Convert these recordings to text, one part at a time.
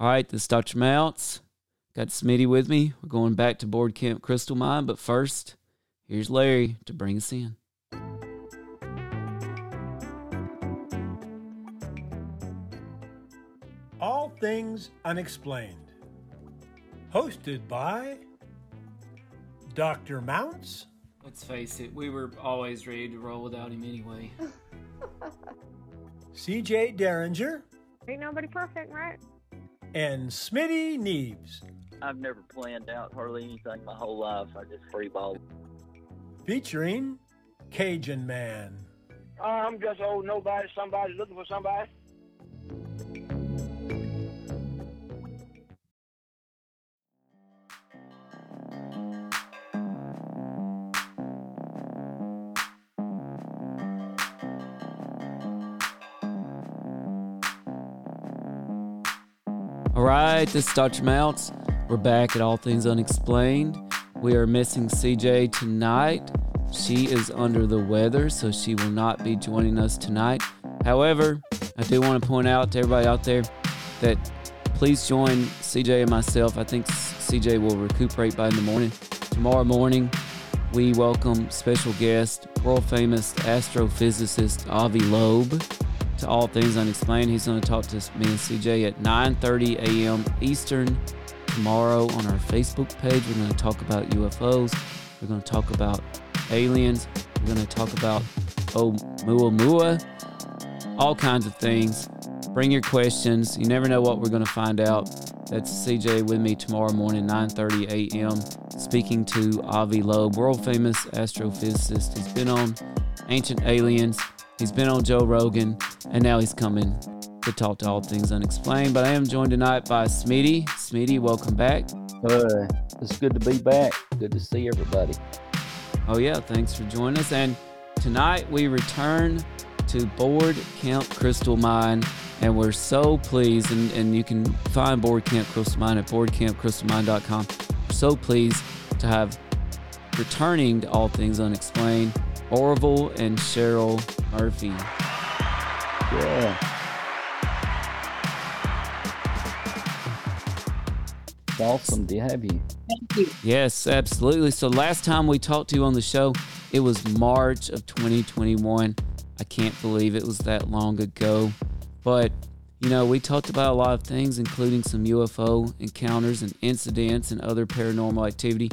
All right, this is Dr. Mounts. Got Smitty with me. We're going back to Board Camp Crystal Mine, but first, here's Larry to bring us in. All Things Unexplained. Hosted by Dr. Mounts Let's face it, we were always ready to roll without him anyway. CJ Derringer, Ain't nobody perfect, right? And Smitty Neves, I've never planned out hardly anything my whole life. I just freeball. featuring Cajun Man. Uh, I'm just old nobody, somebody looking for somebody. All right, this is Dr. Mounts. We're back at All Things Unexplained. We are missing CJ tonight. She is under the weather, so she will not be joining us tonight. However, I do want to point out to everybody out there that please join CJ and myself. I think CJ will recuperate by in the morning. Tomorrow morning, we welcome special guest, world famous astrophysicist Avi Loeb to All Things Unexplained. He's going to talk to me and CJ at 9:30 a.m. Eastern tomorrow on our Facebook page. We're going to talk about UFOs. We're going to talk about aliens. We're going to talk about Oumuamua, all kinds of things. Bring your questions. You never know what we're going to find out. That's CJ with me tomorrow morning, 9:30 a.m. Speaking to Avi Loeb, world famous astrophysicist. He's been on Ancient Aliens. He's been on Joe Rogan, and now he's coming to talk to all things unexplained. But I am joined tonight by Smitty. Smitty, welcome back. Uh, it's good to be back. Good to see everybody. Oh yeah, thanks for joining us. And tonight we return to Board Camp Crystal Mine, and we're so pleased. And, and you can find Board Camp Crystal Mine at boardcampcrystalmine.com. We're so pleased to have returning to All Things Unexplained, Orville and Cheryl Murphy. Yeah. It's awesome to have you. Yes, absolutely. So last time we talked to you on the show, it was March of 2021. I can't believe it was that long ago. But, you know, we talked about a lot of things, including some UFO encounters and incidents and other paranormal activity.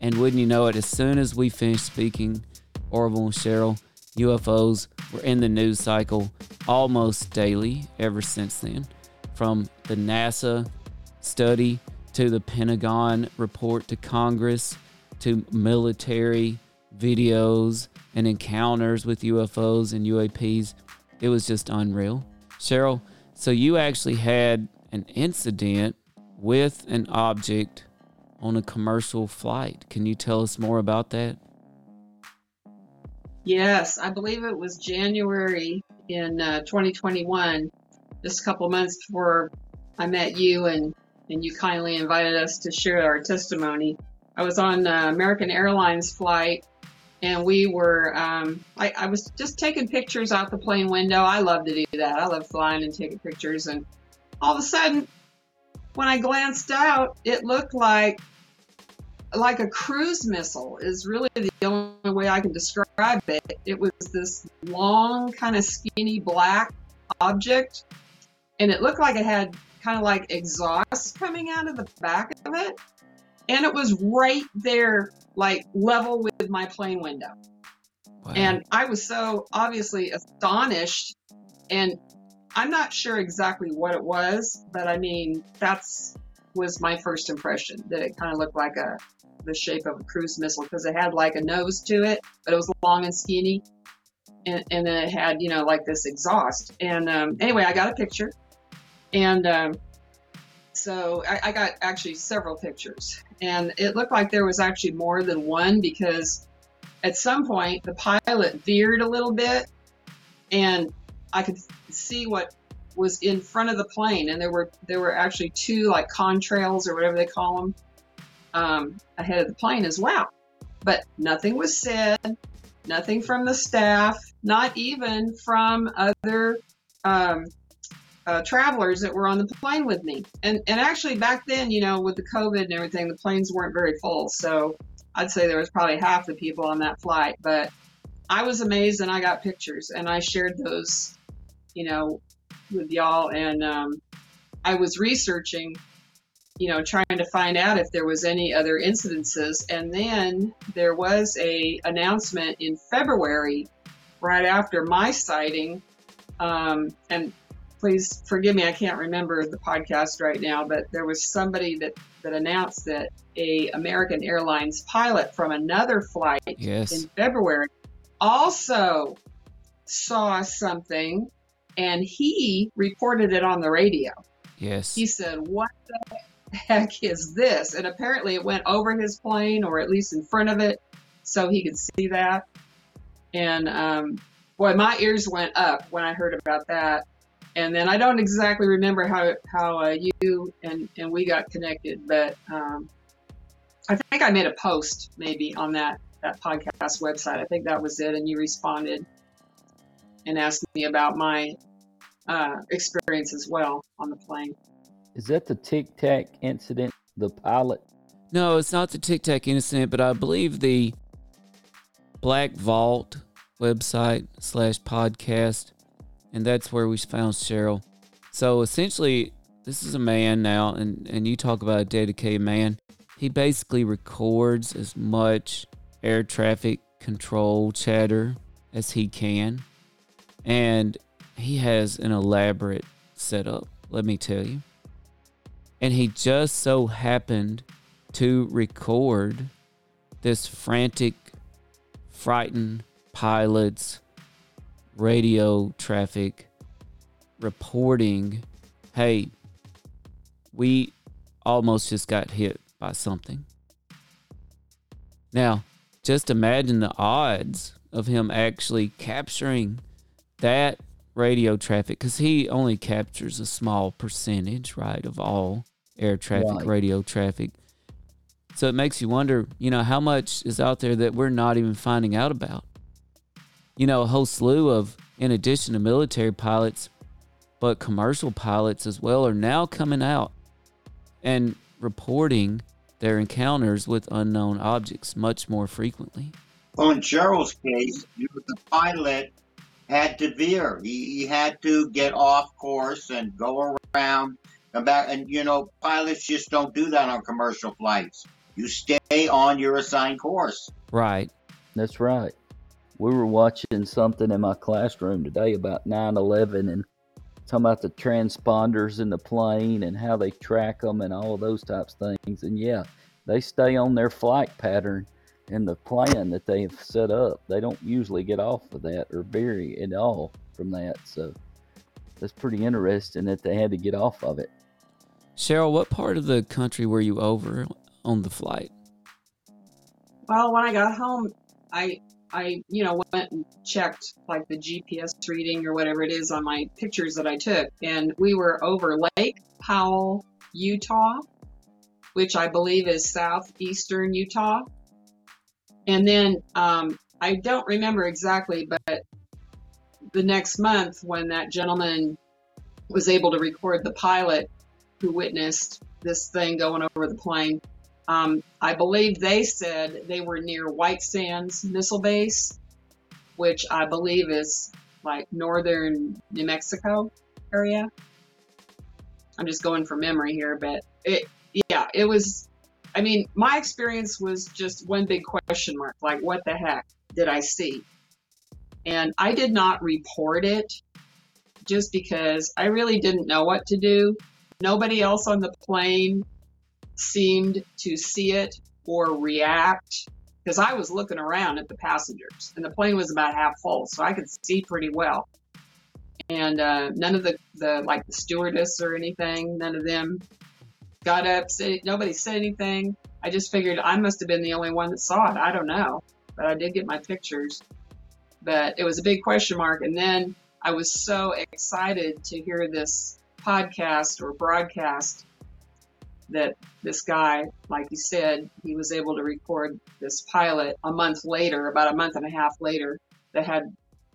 And wouldn't you know it, as soon as we finished speaking, Orville and Cheryl, UFOs were in the news cycle almost daily ever since then. From the NASA study to the Pentagon report to Congress to military videos and encounters with UFOs and UAPs. It was just unreal. Cheryl, so you actually had an incident with an object on a commercial flight. Can you tell us more about that? Yes, I believe it was January in uh, 2021, just a couple months before I met you and, and you kindly invited us to share our testimony. I was on uh, American Airlines flight and we were, um, I, I was just taking pictures out the plane window. I love to do that. I love flying and taking pictures. And all of a sudden, when I glanced out, it looked like like a cruise missile is really the only way I can describe it. It was this long, kind of skinny black object, and it looked like it had kind of like exhaust coming out of the back of it. And it was right there, like level with my plane window. Wow. And I was so obviously astonished. And I'm not sure exactly what it was, but I mean, that's was my first impression that it kind of looked like a the shape of a cruise missile because it had like a nose to it, but it was long and skinny. And, and then it had, you know, like this exhaust. And um, anyway, I got a picture. And um, so I, I got actually several pictures. And it looked like there was actually more than one because at some point the pilot veered a little bit and I could see what was in front of the plane and there were there were actually two like contrails or whatever they call them um, ahead of the plane as well but nothing was said nothing from the staff not even from other um, uh, travelers that were on the plane with me. And and actually back then, you know, with the COVID and everything, the planes weren't very full. So I'd say there was probably half the people on that flight. But I was amazed, and I got pictures, and I shared those, you know, with y'all. And um, I was researching, you know, trying to find out if there was any other incidences. And then there was a announcement in February, right after my sighting. Um, and please forgive me, I can't remember the podcast right now, but there was somebody that, that announced that a American Airlines pilot from another flight Yes. in February also saw something and he reported it on the radio. Yes. He said, What the heck is this? And apparently it went over his plane or at least in front of it so he could see that. And um, boy, my ears went up when I heard about that. And then I don't exactly remember how, how uh, you and, and we got connected, but um, I think I made a post maybe on that, that podcast website. I think that was it. And you responded and asked me about my uh, experience as well on the plane. Is that the Tic Tac incident? The pilot? No, it's not the Tic Tac incident, but I believe the Black Vault website slash podcast, and that's where we found Cheryl. So essentially, this is a man now, and, and you talk about a dedicated man. He basically records as much air traffic control chatter as he can, and he has an elaborate setup, let me tell you. And he just so happened to record this frantic, frightened pilots radio traffic reporting hey, we almost just got hit by something. Now, just imagine the odds of him actually capturing that radio traffic because he only captures a small percentage, right, of all air traffic, Right. radio traffic. So it makes you wonder, you know, how much is out there that we're not even finding out about? You know, a whole slew of, in addition to military pilots, but commercial pilots as well are now coming out and reporting their encounters with unknown objects much more frequently. Well, in Cheryl's case, the pilot had to veer. He, he had to get off course and go around and back. And you know, pilots just don't do that on commercial flights. You stay on your assigned course. Right. That's right. We were watching something in my classroom today about 9 11 and talking about the transponders in the plane and how they track them and all of those types of things. And yeah, they stay on their flight pattern and the plan that they've set up. They don't usually get off of that or vary at all from that. So that's pretty interesting that they had to get off of it. Cheryl, what part of the country were you over on the flight? Well, when I got home, I I you know went and checked like the GPS reading or whatever it is on my pictures that I took, and we were over Lake Powell, Utah, which I believe is southeastern Utah. And then um, I don't remember exactly, but the next month when that gentleman was able to record the pilot who witnessed this thing going over the plane, um, I believe they said they were near White Sands Missile Base, which I believe is like northern New Mexico area. I'm just going from memory here, but it, yeah, it was. I mean, my experience was just one big question mark. Like, what the heck did I see? And I did not report it just because I really didn't know what to do. Nobody else on the plane seemed to see it or react because I was looking around at the passengers and the plane was about half full, so I could see pretty well. And uh, none of the, the like the stewardess or anything, none of them got up. Said, nobody said anything. I just figured I must have been the only one that saw it. I don't know, but I did get my pictures. But it was a big question mark. And then I was so excited to hear this podcast or broadcast that this guy, like you said, he was able to record this pilot a month later, about a month and a half later, that had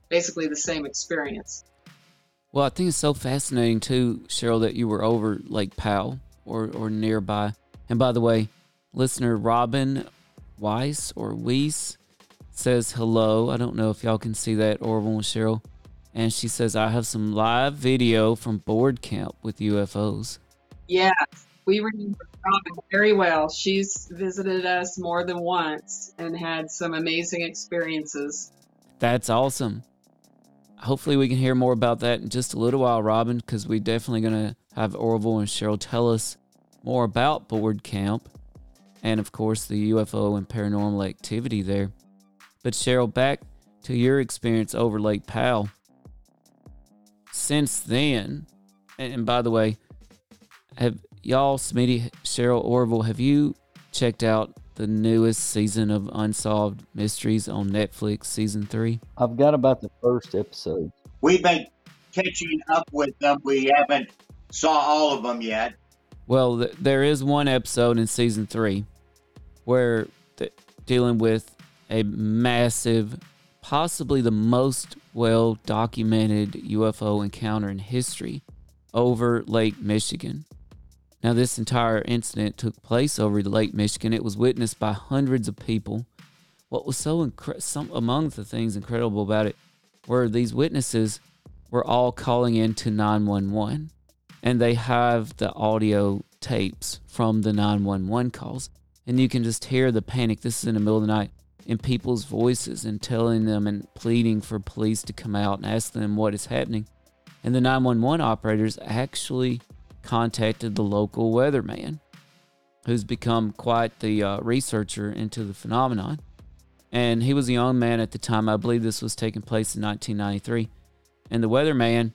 basically the same experience. Well, I think it's so fascinating too, Cheryl, that you were over Lake Powell or, or nearby. And by the way, listener Robin Weiss or Weiss says hello. I don't know if y'all can see that, Orville and Cheryl. And she says, I have some live video from board camp with UFOs. Yeah, we remember Robin very well. She's visited us more than once and had some amazing experiences. That's awesome. Hopefully, we can hear more about that in just a little while, Robin, because we're definitely going to have Orville and Cheryl tell us more about board camp and, of course, the UFO and paranormal activity there. But, Cheryl, back to your experience over Lake Powell. Since then, and, and by the way, have y'all, Smitty, Cheryl, Orville, have you checked out the newest season of Unsolved Mysteries on Netflix, season three? I've got about the first episode. We've been catching up with them. We haven't saw all of them yet. Well, th- there is one episode in season three where th- dealing with a massive, possibly the most well documented UFO encounter in history over Lake Michigan. Now, this entire incident took place over Lake Michigan. It was witnessed by hundreds of people. What was so some among the things incredible about it were these witnesses were all calling in to 911 and they have the audio tapes from the 911 calls and you can just hear the panic this is in the middle of the night in people's voices and telling them and pleading for police to come out and ask them what is happening and the 911 operators actually contacted the local weatherman who's become quite the uh, researcher into the phenomenon and he was a young man at the time i believe this was taking place in 1993 and the weatherman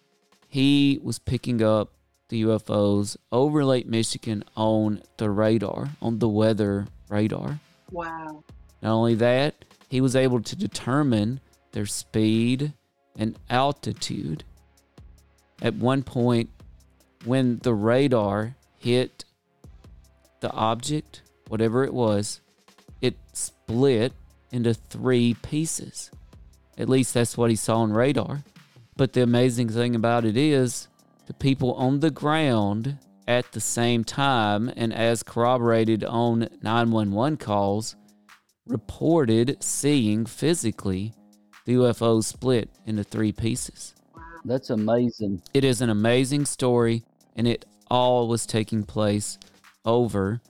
he was picking up the UFOs over Lake Michigan on the radar, on the weather radar. Wow. Not only that, he was able to determine their speed and altitude. At one point, when the radar hit the object, whatever it was, it split into three pieces. At least that's what he saw on radar. But the amazing thing about it is the people on the ground at the same time and as corroborated on 911 calls reported seeing physically the UFO split into three pieces. That's amazing. It is an amazing story and it all was taking place over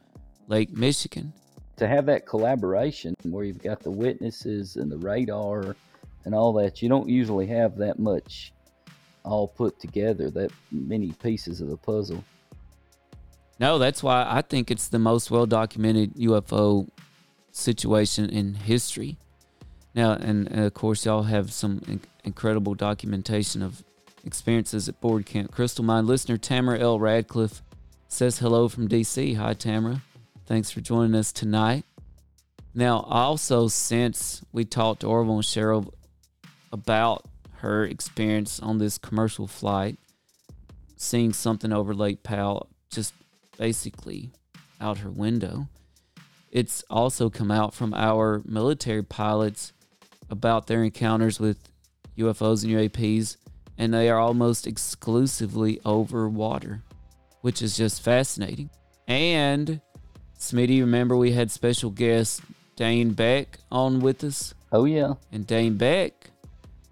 Lake Michigan. To have that collaboration where you've got the witnesses and the radar and all that, you don't usually have that much all put together, that many pieces of the puzzle. No, that's why I think it's the most well documented UFO situation in history. Now, and, and of course, y'all have some in- incredible documentation of experiences at Board Camp Crystal Mine. Listener Tamara L. Radcliffe says hello from DC. Hi, Tamara. Thanks for joining us tonight. Now, also, since we talked to Orville and Cheryl about her experience on this commercial flight, seeing something over Lake Powell, just basically out her window. It's also come out from our military pilots about their encounters with UFOs and UAPs, and they are almost exclusively over water, which is just fascinating. And Smitty, remember we had special guest Dane Beck on with us? Oh, yeah. And Dane Beck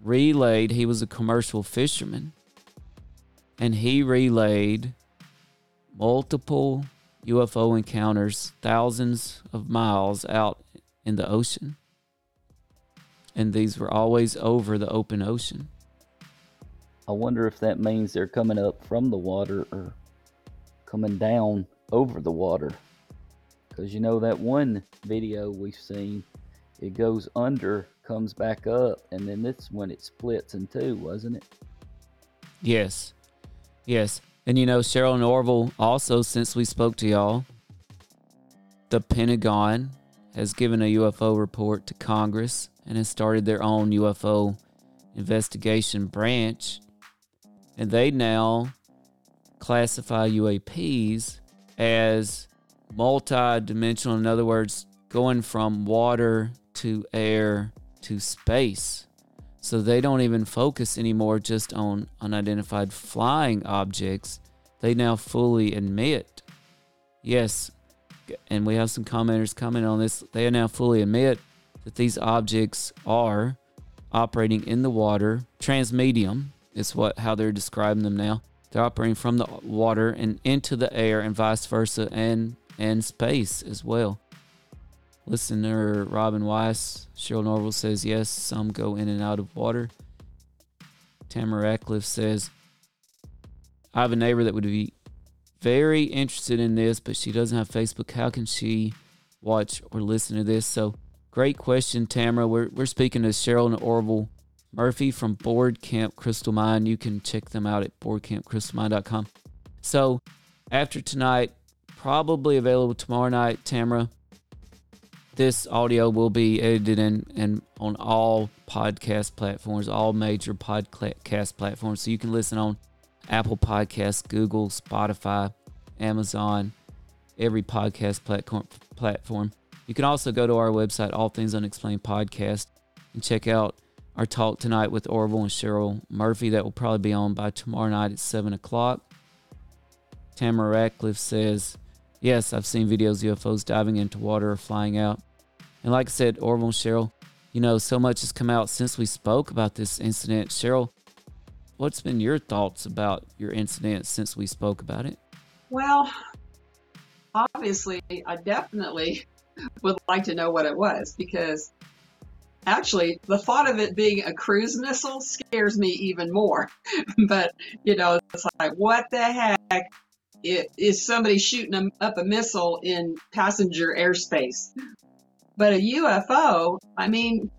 relayed, he was a commercial fisherman, and he relayed multiple UFO encounters thousands of miles out in the ocean. And these were always over the open ocean. I wonder if that means they're coming up from the water or coming down over the water. Because you know, that one video we've seen, it goes under, comes back up, and then that's when it splits in two, wasn't it? Yes. Yes. And you know, Cheryl and Orville, also, since we spoke to y'all, the Pentagon has given a UFO report to Congress and has started their own UFO investigation branch. And they now classify UAPs as multi-dimensional. In other words, going from water to air to space. So they don't even focus anymore just on unidentified flying objects. They now fully admit, yes, and we have some commenters coming on this. They now fully admit that these objects are operating in the water. Transmedium is what how they're describing them now. They're operating from the water and into the air and vice versa and and space as well. Listener Robin Weiss, Cheryl Norville says yes, some go in and out of water. Tamara Ratcliffe says, I have a neighbor that would be very interested in this, but she doesn't have Facebook. How can she watch or listen to this? So, great question, Tamara. We're, we're speaking to Cheryl and Orville Murphy from Board Camp Crystal Mine. You can check them out at boardcampcrystalmine.com. So, after tonight, probably available tomorrow night, Tamara. This audio will be edited and, and on all podcast platforms, all major podcast platforms. So you can listen on Apple Podcasts, Google, Spotify, Amazon, every podcast platform. platform. You can also go to our website, All Things Unexplained Podcast, and check out our talk tonight with Orville and Cheryl Murphy. That will probably be on by tomorrow night at 7 o'clock. Tamara Ratcliffe says, Yes, I've seen videos UFOs diving into water or flying out. And like I said, Orville and Cheryl, you know, so much has come out since we spoke about this incident. Cheryl, what's been your thoughts about your incident since we spoke about it? Well, obviously, I definitely would like to know what it was because actually the thought of it being a cruise missile scares me even more. but, you know, it's like, what the heck is somebody shooting up a missile in passenger airspace? But a UFO, I mean,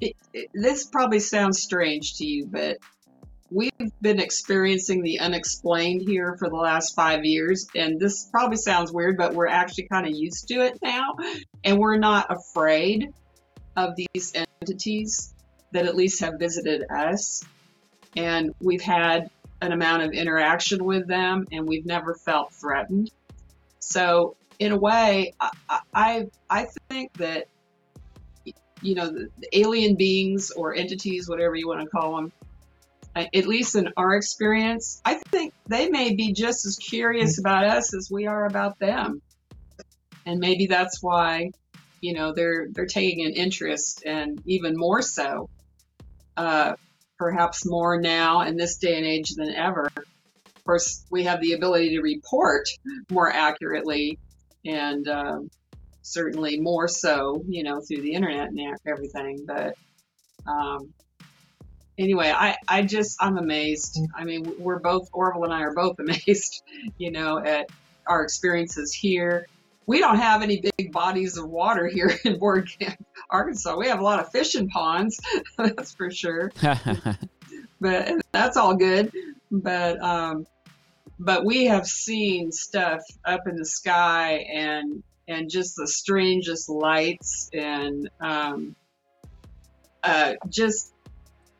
it, it, this probably sounds strange to you, but we've been experiencing the unexplained here for the last five years. And this probably sounds weird, but we're actually kind of used to it now. And we're not afraid of these entities that at least have visited us. And we've had an amount of interaction with them and we've never felt threatened. So in a way, I, I, I think that, you know, the, alien beings or entities, whatever you want to call them, at least in our experience, I think they may be just as curious about us as we are about them. And maybe that's why, you know, they're they're taking an interest, and even more so, uh, perhaps more now in this day and age than ever. Of course, we have the ability to report more accurately and um, certainly more so, you know, through the internet and everything. But um, anyway, I, I just, I'm amazed. I mean, we're both, Orville and I are both amazed, you know, at our experiences here. We don't have any big bodies of water here in Board Camp, Arkansas. We have a lot of fishing ponds, that's for sure. but that's all good. But um, but we have seen stuff up in the sky and and just the strangest lights and um, uh, just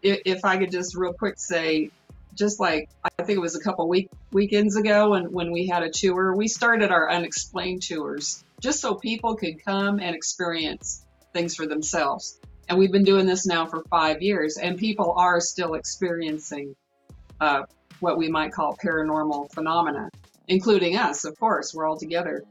if, if, I could just real quick say, just like I think it was a couple week weekends ago when when we had a tour, we started our unexplained tours just so people could come and experience things for themselves. And we've been doing this now for five years, and people are still experiencing uh, what we might call paranormal phenomena, including us, of course, we're all together.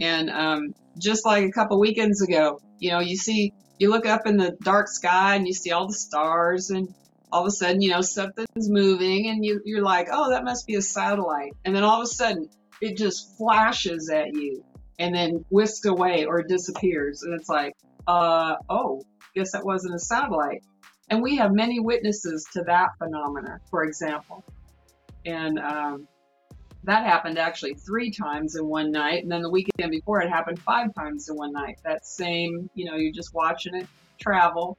And um, just like a couple weekends ago, you know, you see, you look up in the dark sky and you see all the stars, and all of a sudden, you know, something's moving, and you, you're like, oh, that must be a satellite. And then all of a sudden, it just flashes at you and then whisks away or disappears. And it's like, uh, oh, guess that wasn't a satellite. And we have many witnesses to that phenomena, for example. And um, that happened actually three times in one night. And then the weekend before it happened five times in one night. That same, you know, you're just watching it travel.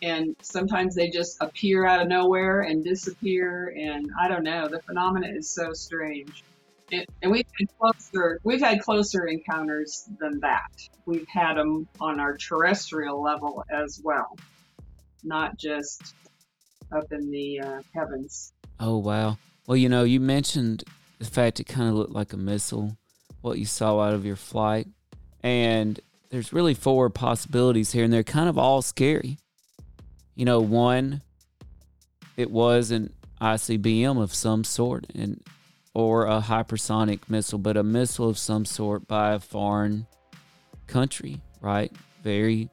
And sometimes they just appear out of nowhere and disappear. And I don't know, the phenomena is so strange. And, and we've had closer, we've had closer encounters than that. We've had them on our terrestrial level as well, not just up in the uh, heavens. Oh wow! Well, you know, you mentioned the fact it kind of looked like a missile, what you saw out of your flight. And there's really four possibilities here, and they're kind of all scary. You know, one, it was an ICBM of some sort, and or a hypersonic missile, but a missile of some sort by a foreign country, right? Very,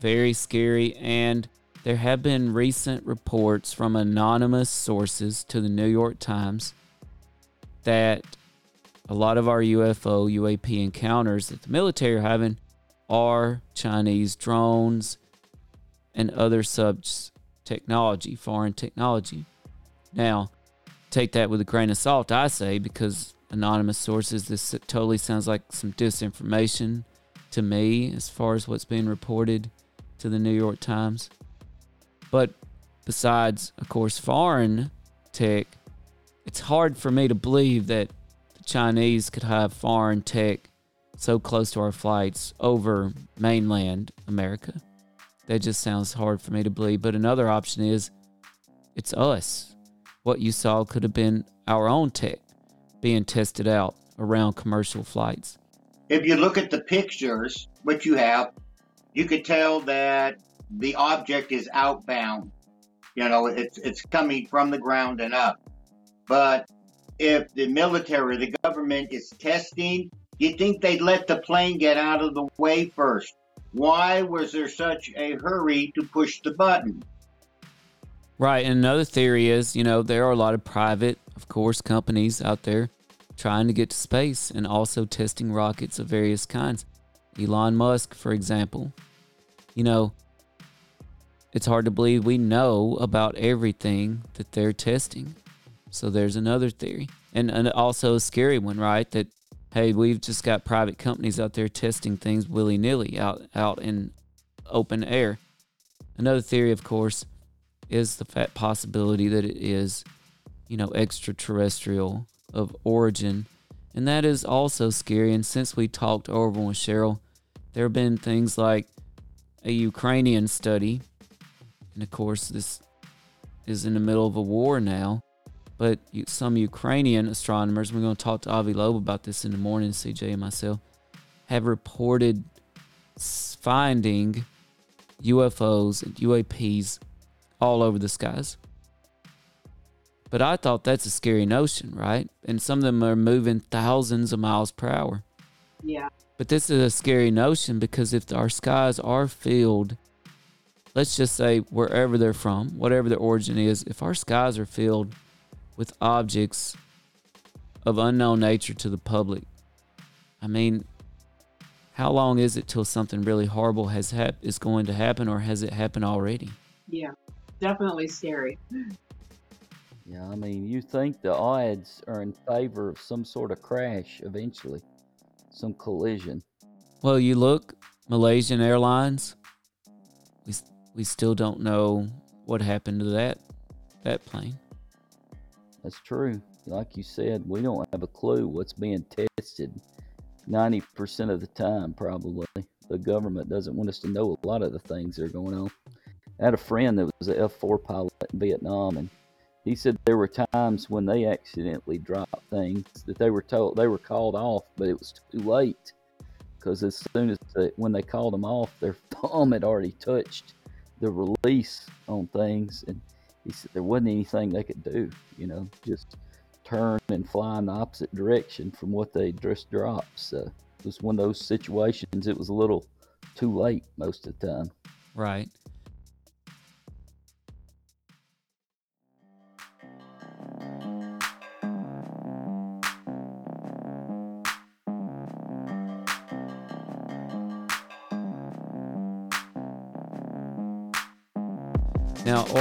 very scary. And there have been recent reports from anonymous sources to the New York Times that a lot of our UFO, UAP encounters that the military are having are Chinese drones and other such technology, foreign technology. Now, take that with a grain of salt, I say, because anonymous sources, this totally sounds like some disinformation to me as far as what's being reported to the New York Times. But besides, of course, foreign tech, it's hard for me to believe that the Chinese could have foreign tech so close to our flights over mainland America. That just sounds hard for me to believe. But another option is it's us. What you saw could have been our own tech being tested out around commercial flights. If you look at the pictures, what you have, you could tell that the object is outbound. You know, it's it's coming from the ground and up. But if the military, the government is testing, you think they'd let the plane get out of the way first? Why was there such a hurry to push the button? Right. And another theory is, you know, there are a lot of private, of course, companies out there trying to get to space and also testing rockets of various kinds. Elon Musk, for example. You know, it's hard to believe we know about everything that they're testing. So there's another theory. And, and also a scary one, right? That hey, we've just got private companies out there testing things willy nilly out out in open air. Another theory, of course, is the fat possibility that it is, you know, extraterrestrial of origin. And that is also scary. And since we talked Orville and Cheryl, there have been things like a Ukrainian study. And of course, this is in the middle of a war now. But some Ukrainian astronomers, we're going to talk to Avi Loeb about this in the morning, CJ and myself, have reported finding UFOs and UAPs all over the skies. But I thought that's a scary notion, right? And some of them are moving thousands of miles per hour. Yeah. But this is a scary notion because if our skies are filled, let's just say wherever they're from, whatever their origin is, if our skies are filled with objects of unknown nature to the public. I mean, how long is it till something really horrible has hap- is going to happen, or has it happened already? Yeah, definitely scary. Yeah, I mean, you think the odds are in favor of some sort of crash eventually, some collision. Well, you look, Malaysian Airlines. We we still don't know what happened to that that plane. That's true. Like you said, we don't have a clue what's being tested 90% of the time, probably. The government doesn't want us to know a lot of the things that are going on. I had a friend that was an F 4 pilot in Vietnam, and he said there were times when they accidentally dropped things that they were told they were called off, but it was too late because as soon as when they called them off, their thumb had already touched the release on things, and he said there wasn't anything they could do, you know, just turn and fly in the opposite direction from what they just dropped. So it was one of those situations. It was a little too late most of the time. Right.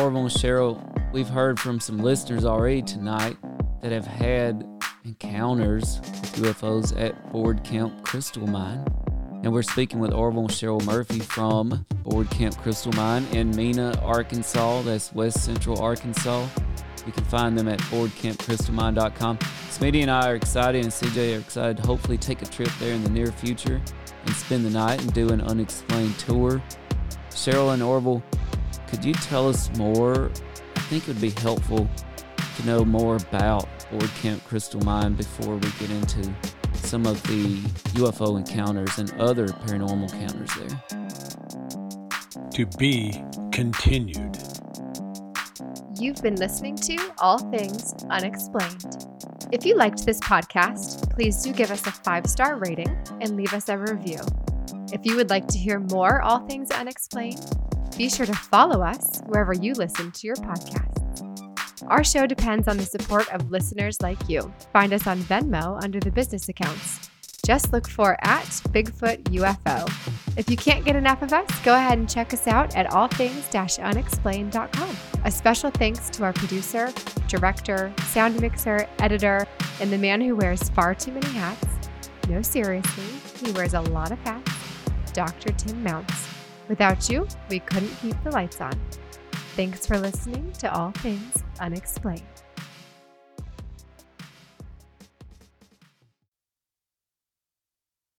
Orville and Cheryl, we've heard from some listeners already tonight that have had encounters with UFOs at Board Camp Crystal Mine. And we're speaking with Orville and Cheryl Murphy from Board Camp Crystal Mine in Mena, Arkansas. That's West Central Arkansas. You can find them at boardcampcrystalmine.com. Smitty and I are excited, and CJ are excited to hopefully take a trip there in the near future and spend the night and do an unexplained tour. Cheryl and Orville, could you tell us more? I think it would be helpful to know more about Board Camp Crystal Mine before we get into some of the UFO encounters and other paranormal encounters there. To be continued. You've been listening to All Things Unexplained. If you liked this podcast, please do give us a five star rating and leave us a review. If you would like to hear more All Things Unexplained, be sure to follow us wherever you listen to your podcasts. Our show depends on the support of listeners like you. Find us on Venmo under the business accounts. Just look for at Bigfoot UFO. If you can't get enough of us, go ahead and check us out at allthings-unexplained.com. A special thanks to our producer, director, sound mixer, editor, and the man who wears far too many hats. No, seriously, he wears a lot of hats. Dr. Tim Mounts. Without you, we couldn't keep the lights on. Thanks for listening to All Things Unexplained.